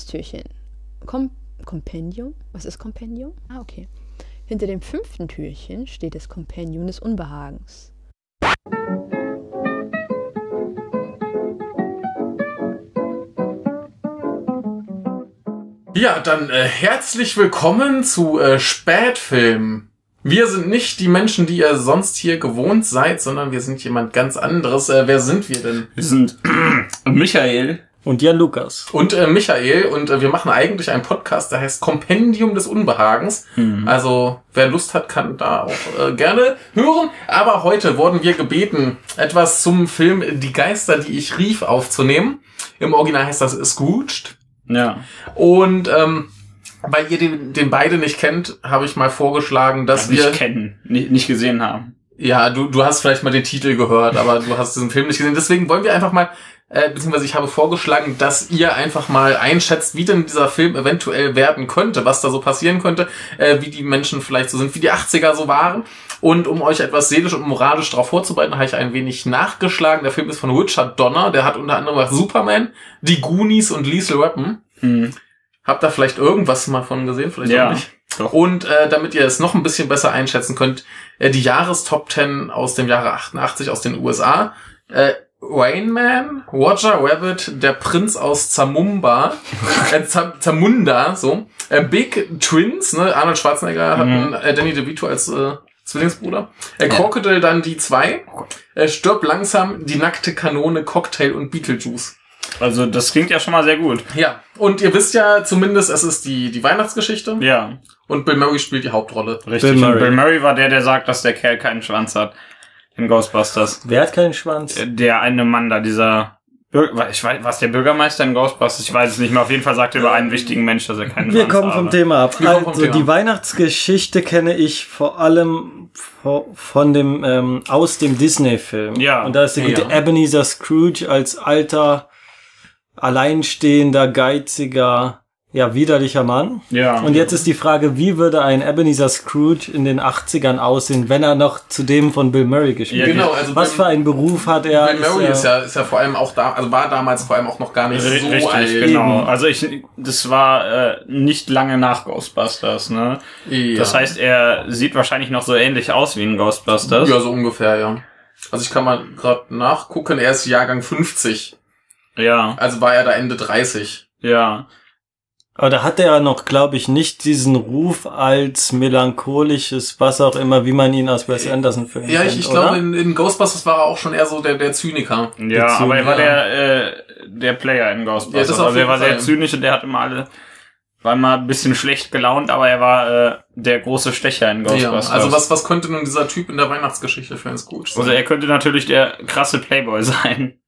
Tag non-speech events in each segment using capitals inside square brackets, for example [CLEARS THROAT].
viertes Türchen. Kom Kompendium? Was ist Kompendium? Ah, okay. Hinter dem fünften Türchen steht das Kompendium des Unbehagens. Ja, dann äh, herzlich willkommen zu äh, Spätfilm. Wir sind nicht die Menschen, die ihr sonst hier gewohnt seid, sondern wir sind jemand ganz anderes. Äh, wer sind wir denn? Wir sind [CLEARS THROAT] Michael. Und Jan Lukas. Und äh, Michael und äh, wir machen eigentlich einen Podcast, der heißt Kompendium des Unbehagens. Mhm. Also wer Lust hat, kann da auch äh, gerne hören. Aber heute wurden wir gebeten, etwas zum Film Die Geister, die ich rief, aufzunehmen. Im Original heißt das Scrooged. Ja. Und ähm, weil ihr den, den beide nicht kennt, habe ich mal vorgeschlagen, dass Nicht wir kennen, nicht, nicht gesehen haben. ja, du, du hast vielleicht mal den Titel gehört, aber du hast diesen Film nicht gesehen. Deswegen wollen wir einfach mal, äh, beziehungsweise ich habe vorgeschlagen, dass ihr einfach mal einschätzt, wie denn dieser Film eventuell werden könnte, was da so passieren könnte, äh, wie die Menschen vielleicht so sind, wie die 80er so waren. Und um euch etwas seelisch und moralisch darauf vorzubereiten, habe ich ein wenig nachgeschlagen. Der Film ist von Richard Donner, der hat unter anderem auch Superman, die Goonies und Lethal Weapon. Mhm. Habt ihr vielleicht irgendwas mal von gesehen? Vielleicht Ja. auch nicht. Doch. Und äh, damit ihr es noch ein bisschen besser einschätzen könnt, äh, die Jahrestop 10 aus dem Jahre 88 aus den USA. Äh, Rain Man, Roger Rabbit, der Prinz aus Zamumba, [LAUGHS] äh, Zam Zamunda, so. Äh, Big Twins, ne? Arnold Schwarzenegger hat Mhm. einen, äh, Danny DeVito als äh, Zwillingsbruder. Äh, Crocodile dann die zwei. Äh, Stirb langsam, die nackte Kanone, Cocktail und Beetlejuice. Also das klingt ja schon mal sehr gut. Ja, und ihr wisst ja zumindest, es ist die, die Weihnachtsgeschichte. Ja, Und Bill Murray spielt die Hauptrolle. richtig. Bill Und Murray. Bill Murray war der, der sagt, dass der Kerl keinen Schwanz hat. In Ghostbusters. Wer hat keinen Schwanz? Der eine Mann da, dieser ich weiß, was der Bürgermeister in Ghostbusters? Ich weiß es nicht mehr. Auf jeden Fall sagt er über einen wichtigen Mensch, dass er keinen Wir Schwanz kommen habe. vom Thema ab. Wir kommen vom Also Thema. die Weihnachtsgeschichte kenne ich vor allem vo- von dem ähm, aus dem Disney-Film. Ja. Und da ist der gute Ja. Ebenezer Scrooge als alter, alleinstehender, geiziger, ja, widerlicher Mann. Ja. Und jetzt ist die Frage, wie würde ein Ebenezer Scrooge in den 80ern aussehen, wenn er noch zu dem von Bill Murray gespielt Ja, genau, also Was Bill- für einen Beruf hat er? Bill Murray ist ja, ist ja vor allem auch da, also war damals vor allem auch noch gar nicht so Richtig, alt. genau. Also ich, das war äh, nicht lange nach Ghostbusters, ne? Ja. Das heißt, er sieht wahrscheinlich noch so ähnlich aus wie in Ghostbusters. ja, so ungefähr, ja. Also ich kann mal gerade nachgucken, er ist Jahrgang 50. Ja, Also war er da Ende 30. ja. Aber da hat er noch, glaube ich, nicht diesen Ruf als melancholisches, was auch immer, wie man ihn aus Wes Anderson Filmen Ja, ich, kennt, ich glaube, in, in Ghostbusters war er auch schon eher so der, der Zyniker. Ja, Beziehung, aber er war ja. der, äh, der Player in Ghostbusters. Ja, also er war sehr zynisch und der hat immer alle, war immer ein bisschen schlecht gelaunt, aber er war äh, der große Stecher in Ja, Ghostbusters. also was, was könnte nun dieser Typ in der Weihnachtsgeschichte für ein Scrooge sein? Also er könnte natürlich der krasse Playboy [LAUGHS] sein.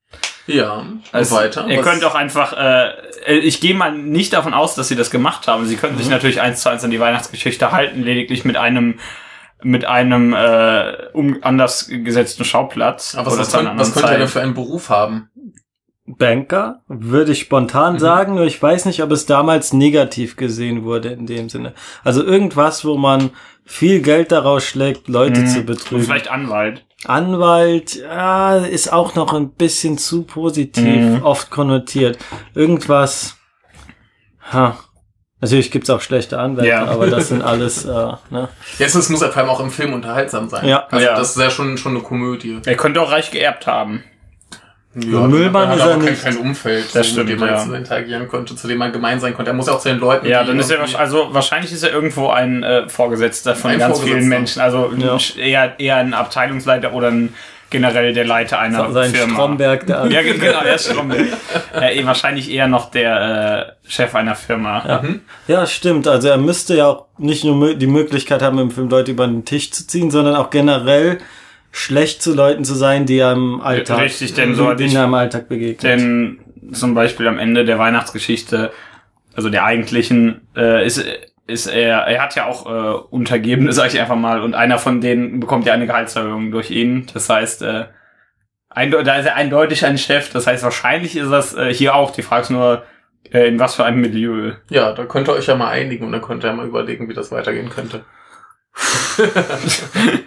Ja, und Also weiter. Er Was- könnte auch einfach, äh, ich gehe mal nicht davon aus, dass sie das gemacht haben. Sie könnten sich Mhm. natürlich eins zu eins an die Weihnachtsgeschichte halten, lediglich mit einem mit einem äh, um, anders gesetzten Schauplatz. Aber was, könnte, was könnte er denn für einen Beruf haben? Banker, würde ich spontan Mhm. sagen, nur ich weiß nicht, ob es damals negativ gesehen wurde in dem Sinne. Also irgendwas, wo man viel Geld daraus schlägt, Leute Mhm. zu Und betrügen. Vielleicht Anwalt. Anwalt, ja, ist auch noch ein bisschen zu positiv Mhm. oft konnotiert. Irgendwas, ha. Natürlich gibt's auch schlechte Anwälte, Ja. aber das sind alles, äh, ne? Jetzt es muss er vor allem auch im Film unterhaltsam sein. Ja. Also Ja. das ist ja schon, schon eine Komödie. Er könnte auch reich geerbt haben. Ja, Müllmann hat ist er kein, nicht. kein Umfeld, Das stimmt, mit dem man ja. interagieren konnte, zu dem man gemein sein konnte. Er muss ja auch zu den Leuten. Ja, dann ist er also wahrscheinlich ist er irgendwo ein äh, Vorgesetzter von Ein ganz Vorgesetzter. vielen Menschen. Also Ja. eher eher ein Abteilungsleiter oder ein generell der Leiter einer Sein Firma. Stromberg der Ja, ge- genau, er ist Stromberg. ja, eh, wahrscheinlich eher noch der äh, Chef einer Firma. Ja. ja, stimmt. Also er müsste ja auch nicht nur die Möglichkeit haben, im Film Leute über den Tisch zu ziehen, sondern auch generell schlecht zu Leuten zu sein, die einem Alltag, Richtig, denn so denen ich- er im Alltag begegnet. Denn zum Beispiel am Ende der Weihnachtsgeschichte, also der eigentlichen, äh, ist, ist er, er hat ja auch äh, Untergebene, [LAUGHS] sag ich einfach mal, und einer von denen bekommt ja eine Gehaltserhöhung durch ihn. Das heißt, äh, da ist er eindeutig ein Chef. Das heißt, wahrscheinlich ist das äh, hier auch. Die Frage ist nur, äh, in was für einem Milieu. Ja, da könnt ihr euch ja mal einigen und dann könnt ihr ja mal überlegen, wie das weitergehen könnte. [LAUGHS]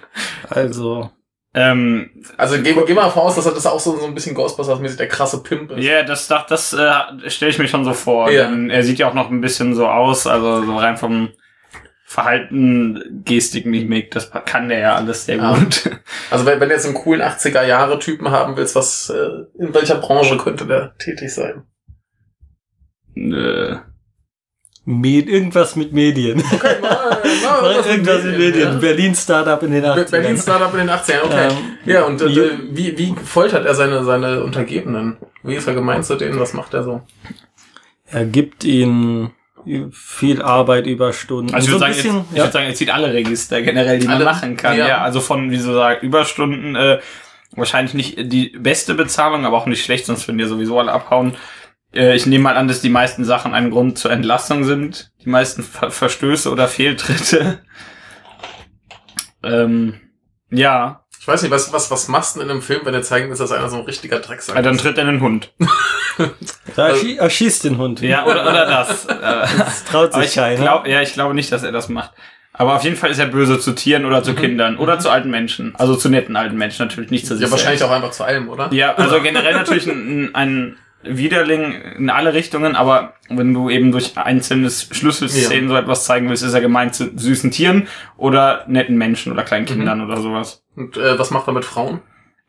Also, Ähm, Also geh, geh mal davon aus, dass er das auch so, so ein bisschen Ghostbusters-mäßig der krasse Pimp ist. Ja, das, das, das äh, stelle ich mir schon so vor. Ja. Er sieht ja auch noch ein bisschen so aus, also so rein vom Verhalten, Gestik, Mimik, das kann der ja alles sehr Ja. gut. [LAUGHS] Also wenn, wenn du jetzt einen coolen 80er-Jahre-Typen haben willst, was äh, in welcher Branche könnte der tätig sein? äh, Med irgendwas mit Medien. Okay, mal, mal [LAUGHS] irgendwas mit Medien. Berlin Startup in den Ja. 80ern. Berlin Startup in den 80ern, okay. Ähm, ja, und äh, wie, wie foltert er seine, seine Untergebenen? Wie ist er gemeint zu denen? Was macht er so? Er gibt ihnen viel Arbeit über Stunden. also ich So würde ein sagen, bisschen, jetzt, ich ja. würd sagen, er zieht alle Register generell, die man Alle? machen kann. Ja. Ja. also von, wie so sagt, Überstunden, äh, wahrscheinlich nicht die beste Bezahlung, aber auch nicht schlecht, sonst würden die sowieso alle abhauen. Äh, ich nehme mal an, dass die meisten Sachen ein Grund zur Entlassung sind. Die meisten Ver Verstöße oder Fehltritte. [LAUGHS] ähm, ja, Ich weiß nicht, was, was, was machst du denn in einem Film, wenn du zeigen willst, dass einer so ein richtiger Drecksack äh, dann ist? tritt er einen Hund. [LAUGHS] Da erschie- erschießt den Hund. Ja, oder, oder das. [LAUGHS] Äh, Das traut sich ich keiner. glaub, ja, ich glaube nicht, dass er das macht. Aber auf jeden Fall ist er böse zu Tieren oder zu Kindern oder zu alten Menschen. Also zu netten alten Menschen natürlich nicht zu sich Ja, wahrscheinlich selbst. auch einfach zu allem, oder? Ja, also generell natürlich ein, ein Widerling in alle Richtungen, aber wenn du eben durch einzelnes Schlüsselszenen so etwas zeigen willst, ist er gemeint zu süßen Tieren oder netten Menschen oder kleinen Kindern oder sowas. Und äh, was macht er mit Frauen?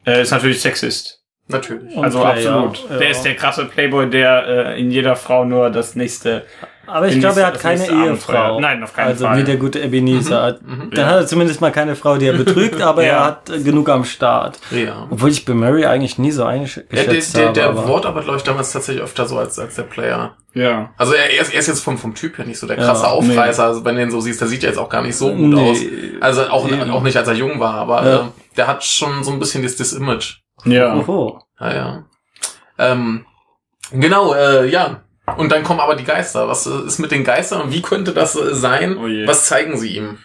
Äh, ist natürlich Sexist. Natürlich. Und Also Player, absolut. ja. Der ist der krasse Playboy, der äh, in jeder Frau nur das nächste Aber ich glaube, er hat keine Ehefrau. Nein, auf keinen also Fall. wie der gute Ebenezer. hat. Dann Ja. hat er zumindest mal keine Frau, die er betrügt, aber Ja. er hat genug am Start. Ja. Obwohl ich bei Mary eigentlich nie so eingeschätzt Ja, der der, habe. der aber- Wortarbeit läuft damals tatsächlich öfter so als, als der Player. Ja. Also er, er, ist, er ist jetzt vom, vom Typ her nicht so der Ja, krasse nee. Aufreißer. Also wenn du ihn so siehst, der sieht ja jetzt auch gar nicht so gut Nee, aus. Also auch, eben. auch nicht, als er jung war, aber Ja. äh, der hat schon so ein bisschen das, das Image. Ja. Oho. Ja, ja. Ähm, genau, äh, ja. Und dann kommen aber die Geister. Was ist mit den Geistern und wie könnte das sein? Oh. Was zeigen sie ihm?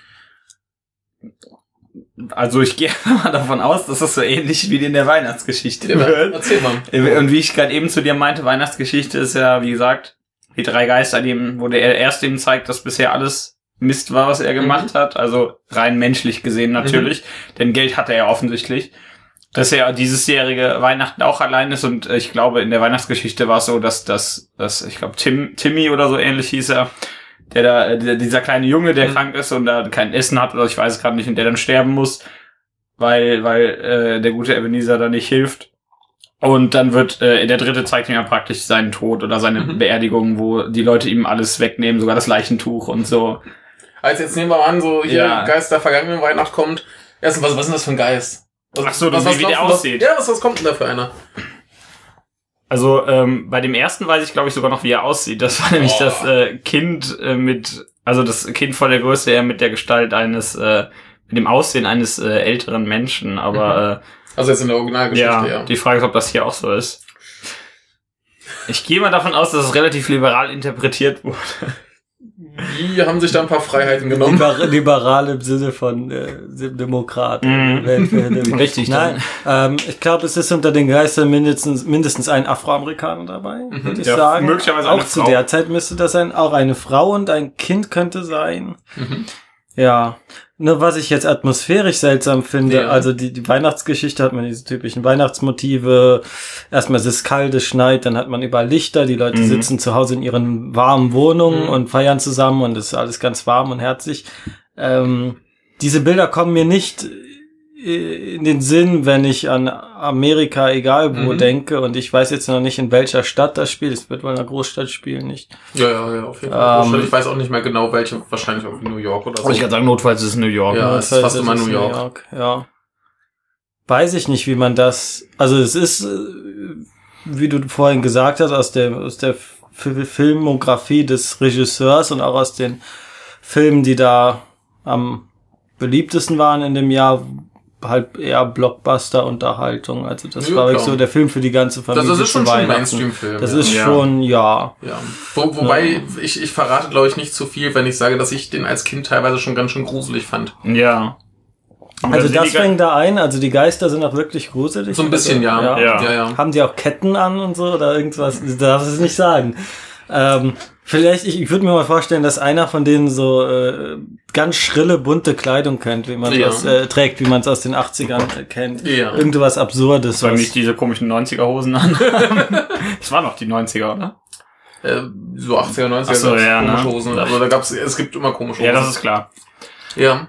Also ich gehe [LAUGHS] mal davon aus, dass das so ähnlich wie in der Weihnachtsgeschichte wird. Erzähl mal. Und wie ich gerade eben zu dir meinte, Weihnachtsgeschichte ist ja, wie gesagt, die drei Geister, dem, wo der erst eben zeigt, dass bisher alles Mist war, was er gemacht hat. Also rein menschlich gesehen natürlich. Denn Geld hat er ja offensichtlich. Dass er dieses jährige Weihnachten auch allein ist und äh, ich glaube, in der Weihnachtsgeschichte war es so, dass das, dass, ich glaube, Tim, Timmy oder so ähnlich hieß er, der da, äh, der, dieser kleine Junge, der Mhm. krank ist und da kein Essen hat oder ich weiß es gerade nicht und der dann sterben muss, weil, weil äh, der gute Ebenezer da nicht hilft. Und dann wird, äh, der dritte zeigt ihm ja praktisch seinen Tod oder seine Mhm. Beerdigung, wo die Leute ihm alles wegnehmen, sogar das Leichentuch und so. Also jetzt nehmen wir mal an, so hier Ja. Geist der vergangenen Weihnacht kommt. Erstens, was, was ist denn das für ein Geist? Was, Ach so, du was, siehst, wie der aussieht. Ja, was, was kommt denn da für einer? Also ähm, bei dem ersten weiß ich, glaube ich, sogar noch, wie er aussieht. Das war nämlich Boah. das äh, Kind äh, mit, also das Kind von der Größe her mit der Gestalt eines, äh, mit dem Aussehen eines äh, älteren Menschen. Aber Also jetzt in der äh, Originalgeschichte, ja, ja. die Frage ist, ob das hier auch so ist. Ich gehe mal davon aus, dass es relativ liberal interpretiert wurde. Die haben sich da ein paar Freiheiten genommen. Liber liberal im Sinne von äh, Demokrat. Mhm. Weltverhältnis. Richtig, Nein, ähm, ich glaube, es ist unter den Geistern mindestens, mindestens ein Afroamerikaner dabei, würde ich Ja, sagen. möglicherweise auch eine zu Frau. der Zeit müsste das sein. Auch eine Frau und ein Kind könnte sein. Mhm. Ja. Nur was ich jetzt atmosphärisch seltsam finde, Ja. also die, die Weihnachtsgeschichte hat man diese typischen Weihnachtsmotive. Erstmal ist es kalt, es schneit, dann hat man überall Lichter, die Leute Mhm. sitzen zu Hause in ihren warmen Wohnungen Mhm. und feiern zusammen und es ist alles ganz warm und herzlich. Ähm, diese Bilder kommen mir nicht in den Sinn, wenn ich an Amerika, egal wo, Mhm. denke. Und ich weiß jetzt noch nicht, in welcher Stadt das spielt. Es wird wohl in einer Großstadt spielen, nicht? Ja, ja, ja, auf jeden Fall. Ähm, ich weiß auch nicht mehr genau, welche, wahrscheinlich auch New York oder so. Wollte ich gerade sagen, notfalls ist es New York. Ja, Ja, es ist fast immer New ist York. Ja. Weiß ich nicht, wie man das. Also es ist, äh, wie du vorhin gesagt hast, aus der aus der Filmografie des Regisseurs und auch aus den Filmen, die da am beliebtesten waren in dem Jahr, halt eher Blockbuster-Unterhaltung. Also das Ja, war wirklich klar. so der Film für die ganze das, Familie. das ist schon ein Weihnachten. Mainstream-Film. Das ja. ist Ja. schon, ja. Ja. Wo, wobei, Ich, ich verrate, glaube ich, nicht zu viel, wenn ich sage, dass ich den als Kind teilweise schon ganz schön gruselig fand. Ja. Und Also das fängt da ein, also die Geister sind auch wirklich gruselig. So ein bisschen, also, ja. Ja. ja, ja. Haben die auch Ketten an und so oder irgendwas? Du darfst es nicht sagen. Ähm, vielleicht, ich, ich würde mir mal vorstellen, dass einer von denen so äh, ganz schrille, bunte Kleidung kennt, wie man Ja. das äh, trägt, wie man es aus den 80ern äh, kennt. Ja. Irgendwas Absurdes. Soll nicht diese komischen 90er-Hosen an. [LAUGHS] das war noch die 90er, oder? Äh, so 80er, 90er Ach so, ja, komische ne? Hosen. Also da gab's, es gibt immer komische Hosen. Ja, das ist klar. Ja.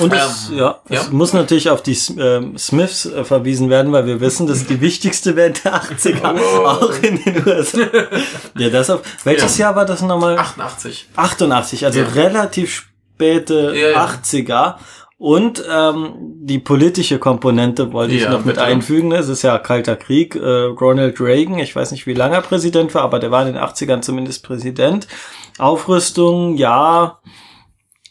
Und es, ja, es ja. muss natürlich auf die ähm, Smiths äh, verwiesen werden, weil wir wissen, das ist die wichtigste Band der 80er, Wow. auch in den USA. ja, das auf, welches Jahr war das nochmal? 88. 88, also Ja. relativ späte Ja, ja. 80er. Und ähm, die politische Komponente wollte ich Ja, noch mit bitte. einfügen. Es ist ja Kalter Krieg. Äh, Ronald Reagan, ich weiß nicht, wie lange er Präsident war, aber der war in den 80ern zumindest Präsident. Aufrüstung, ja.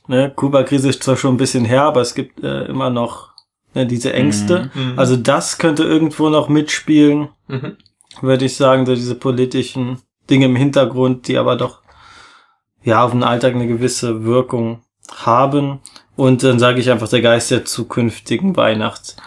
Ne, Kuba-Krise ist zwar schon ein bisschen her, aber es gibt äh, immer noch ne, diese Ängste. Mhm. Also das könnte irgendwo noch mitspielen Mhm. würde ich sagen, so diese politischen Dinge im Hintergrund, die aber doch ja auf den Alltag eine gewisse Wirkung haben. Und dann sage ich einfach, der Geist der zukünftigen Weihnacht äh,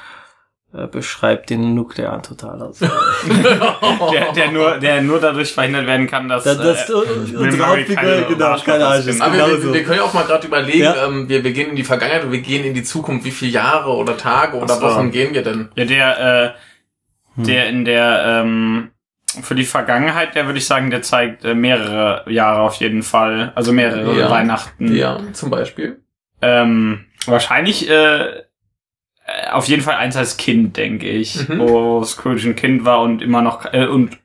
beschreibt den nuklearen Totalausfall. [LAUGHS] Der, der, nur, der nur dadurch verhindert werden kann, dass... das, das äh, unsere Hauptfigur, keine genau, keine ist. Aber Genau wir, so. wir können ja auch mal gerade überlegen, Ja. ähm, wir, wir gehen in die Vergangenheit und wir gehen in die Zukunft. Wie viele Jahre oder Tage oder so. Wochen gehen wir denn? Ja, der, äh, Hm. der in der, ähm, für die Vergangenheit, der würde ich sagen, der zeigt äh, mehrere Jahre auf jeden Fall. Also mehrere Ja. Weihnachten. Ja, zum Beispiel. Ähm, wahrscheinlich, äh, äh, auf jeden Fall eins als Kind, denke ich. Mhm. Wo Scrooge ein Kind war und immer noch, äh, und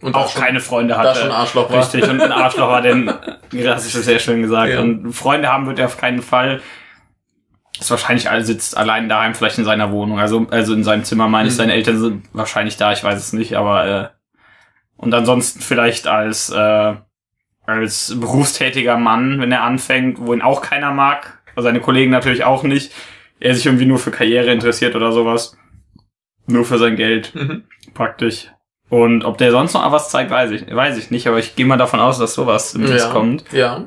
Und auch schon- keine Freunde Da hatte. schon Arschloch war. Richtig, und ein Arschloch war, denn, [LAUGHS] das ist sehr schön gesagt. Ja. Und Freunde haben wird er auf keinen Fall. Ist wahrscheinlich all sitzt allein daheim, vielleicht in seiner Wohnung, also, also in seinem Zimmer, meine ich. Mhm. Seine Eltern sind wahrscheinlich da, ich weiß es nicht, aber, äh, und ansonsten vielleicht als, äh, als berufstätiger Mann, wenn er anfängt, wo ihn auch keiner mag, also seine Kollegen natürlich auch nicht, er sich irgendwie nur für Karriere interessiert oder sowas. Nur für sein Geld Mhm. praktisch. Und ob der sonst noch was zeigt, weiß ich, weiß ich nicht, aber ich gehe mal davon aus, dass sowas im Ja. kommt. Ja.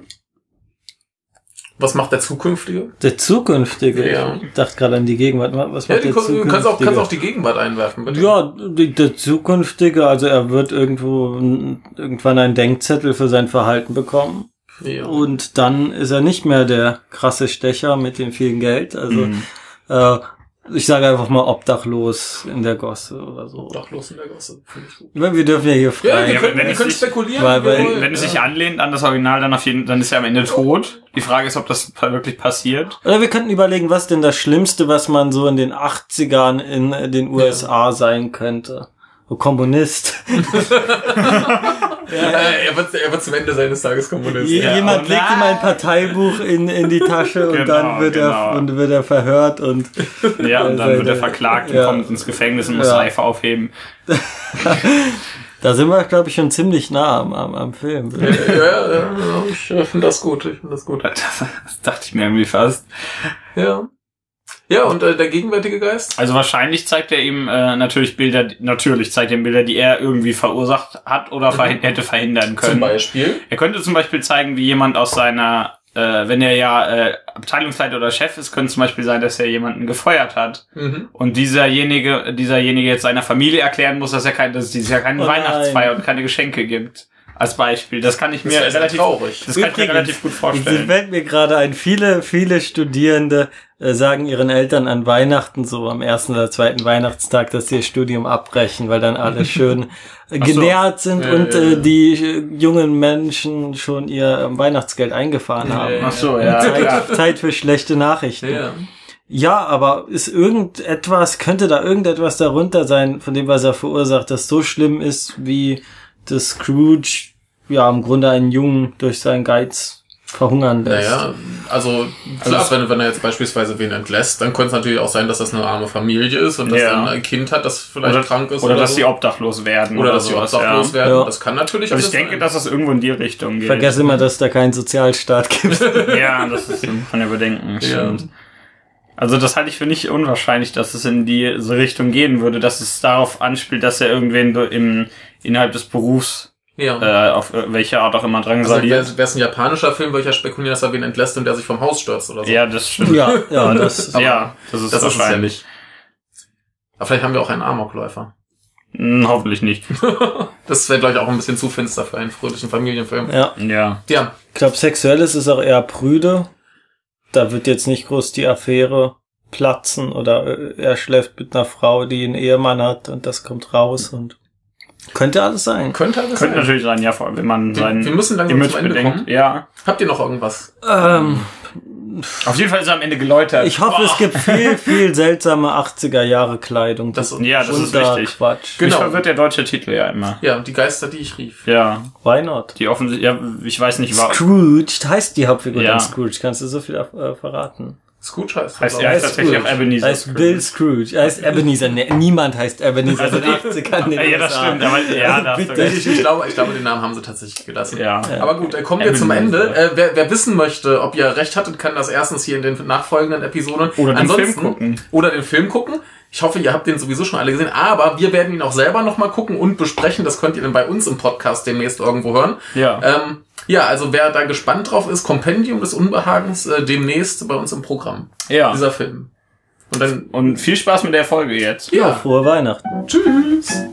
Was macht der Zukünftige? Der zukünftige, Ja. ich dachte gerade an die Gegenwart. Was Ja, macht die, der du kannst auch, zukünftige? kannst auch die Gegenwart einwerfen, bitte. Ja, die, der zukünftige, also er wird irgendwo irgendwann einen Denkzettel für sein Verhalten bekommen. Ja. Und dann ist er nicht mehr der krasse Stecher mit dem vielen Geld. Also Mhm. äh, ich sage einfach mal obdachlos in der Gosse oder so. Dachlos in der Gasse, finde ich gut. Wir dürfen ja hier Ja, frei. wir Ja, können, wenn wir können sich- spekulieren. weil- wir weil- wollen. Wenn es ja. sich anlehnt an das Original, dann auf jeden, dann ist er am Ende tot. Die Frage ist, ob das wirklich passiert. Oder wir könnten überlegen, was denn das Schlimmste, was man so in den 80ern in äh, den USA sein könnte. So Kommunist. Äh, er, wird, er wird zum Ende seines Tages Kommunist. Ja, Jemand oh legt ihm ein. Parteibuch in, in die Tasche und Genau, dann wird er genau. und wird er verhört und Ja, und dann Seine- wird er verklagt und ja. kommt ins Gefängnis und muss Ja. Seife aufheben. [LAUGHS] da sind wir, glaube ich, schon ziemlich nah am, am, am Film. Ja, ja, ja, ich finde das gut. Ich finde das gut. Das, das dachte ich mir irgendwie fast. Ja. Ja, und äh, der gegenwärtige Geist? Also wahrscheinlich zeigt er ihm äh, natürlich Bilder, natürlich zeigt er ihm Bilder, die er irgendwie verursacht hat oder verhin hätte verhindern können. Zum Beispiel. Er könnte zum Beispiel zeigen, wie jemand aus seiner, äh, wenn er ja äh, Abteilungsleiter oder Chef ist, könnte zum Beispiel sein, dass er jemanden gefeuert hat. Mhm. Und dieserjenige, dieserjenige jetzt seiner Familie erklären muss, dass er kein, dass es dieses Jahr keine Oh. Weihnachtsfeier und keine Geschenke gibt. Als Beispiel. Das kann ich Das mir sehr relativ, traurig. das kann ich mir Übrigens, relativ gut Es vorstellen. fällt mir gerade ein, viele, viele Studierende äh, sagen ihren Eltern an Weihnachten, so am ersten oder zweiten Weihnachtstag, dass sie ihr Studium abbrechen, weil dann alle [LAUGHS] schön äh, Ach so. genährt sind Ja, und ja, äh, ja. die äh, jungen Menschen schon ihr ähm, Weihnachtsgeld eingefahren haben. Ach so, ja. ja. Zeit, Zeit für schlechte Nachrichten. Ja. Ja, aber ist irgendetwas, könnte da irgendetwas darunter sein, von dem, was er verursacht, das so schlimm ist, wie das Scrooge, ja, im Grunde einen Jungen durch seinen Geiz verhungern lässt. Naja, also klar, Also- wenn, wenn er jetzt beispielsweise wen entlässt, dann könnte es natürlich auch sein, dass das eine arme Familie ist und dass Ja. dann ein Kind hat, das vielleicht Oder, krank ist. oder dass so. die obdachlos werden. oder dass sie sowas, obdachlos ja. werden. Ja. Das kann natürlich Also ich denke, sein. dass das irgendwo in die Richtung geht. Vergesse immer, dass da keinen Sozialstaat gibt. [LAUGHS] Ja, das ist von der Bedenken. Ja. Stimmt. Also das halte ich für nicht unwahrscheinlich, dass es in diese Richtung gehen würde, dass es darauf anspielt, dass er irgendwen im, innerhalb des Berufs Ja. äh, auf äh, welche Art auch immer also drangsaliert. wäre es ein japanischer Film, würde ich ja spekulieren, dass er wen entlässt und der sich vom Haus stürzt oder so. ja, das stimmt. ja, ja, das [LAUGHS] ja, das ist das ist es ja wahrscheinlich. Aber vielleicht haben wir auch einen Amokläufer. Hm, hoffentlich nicht. [LAUGHS] Das wäre, glaube ich, auch ein bisschen zu finster für einen fröhlichen Familienfilm. Ja. Ja. Ja, Ich glaube, sexuelles ist auch eher prüde. Da wird jetzt nicht groß die Affäre platzen oder äh, er schläft mit einer Frau, die einen Ehemann hat und das kommt raus und könnte alles sein. könnte alles Könnte sein. natürlich sein, ja, vor allem, wenn man Wir- sein wir müssen langsam Image zum Ende bedenkt. kommen. Ja. Habt ihr noch irgendwas? Ähm, Auf jeden Fall ist er am Ende geläutert. ich hoffe, es gibt viel, [LAUGHS] viel seltsame 80er Jahre Kleidung. Das, ja, das ist richtig. Quatsch. Genau. Mich verwirrt der deutsche Titel ja immer. ja, die Geister, die ich rief. Ja. Why not? Die offensichtlich, ja, ich weiß nicht, war, Scrooge heißt die Hauptfigur Ja. dann Scrooge. Kannst du so viel äh, verraten? Scrooge heißt, heißt das er heißt tatsächlich auch Ebenezer. Heißt Bill Scrooge. Heißt Ebenezer. Nee, niemand heißt Ebenezer. Also den die- 80ern in den ja, das stimmt, aber ja, da hast du Bitte. recht. Ich, ich, glaube, ich glaube, den Namen haben sie tatsächlich gelassen. Ja. Aber gut, äh, kommen wir zum. Ende. Äh, wer, wer wissen möchte, ob ihr recht hattet, kann das erstens hier in den nachfolgenden Episoden Oder den Ansonsten- Film gucken. Oder den Film gucken. Ich hoffe, ihr habt den sowieso schon alle gesehen, aber wir werden ihn auch selber nochmal gucken und besprechen. Das könnt ihr dann bei uns im Podcast demnächst irgendwo hören. Ja. Ähm, ja, also wer da gespannt drauf ist, Kompendium des Unbehagens, äh, demnächst bei uns im Programm. Ja. Dieser Film. Und dann, Und viel Spaß mit der Folge jetzt. Ja, frohe Weihnachten. tschüss!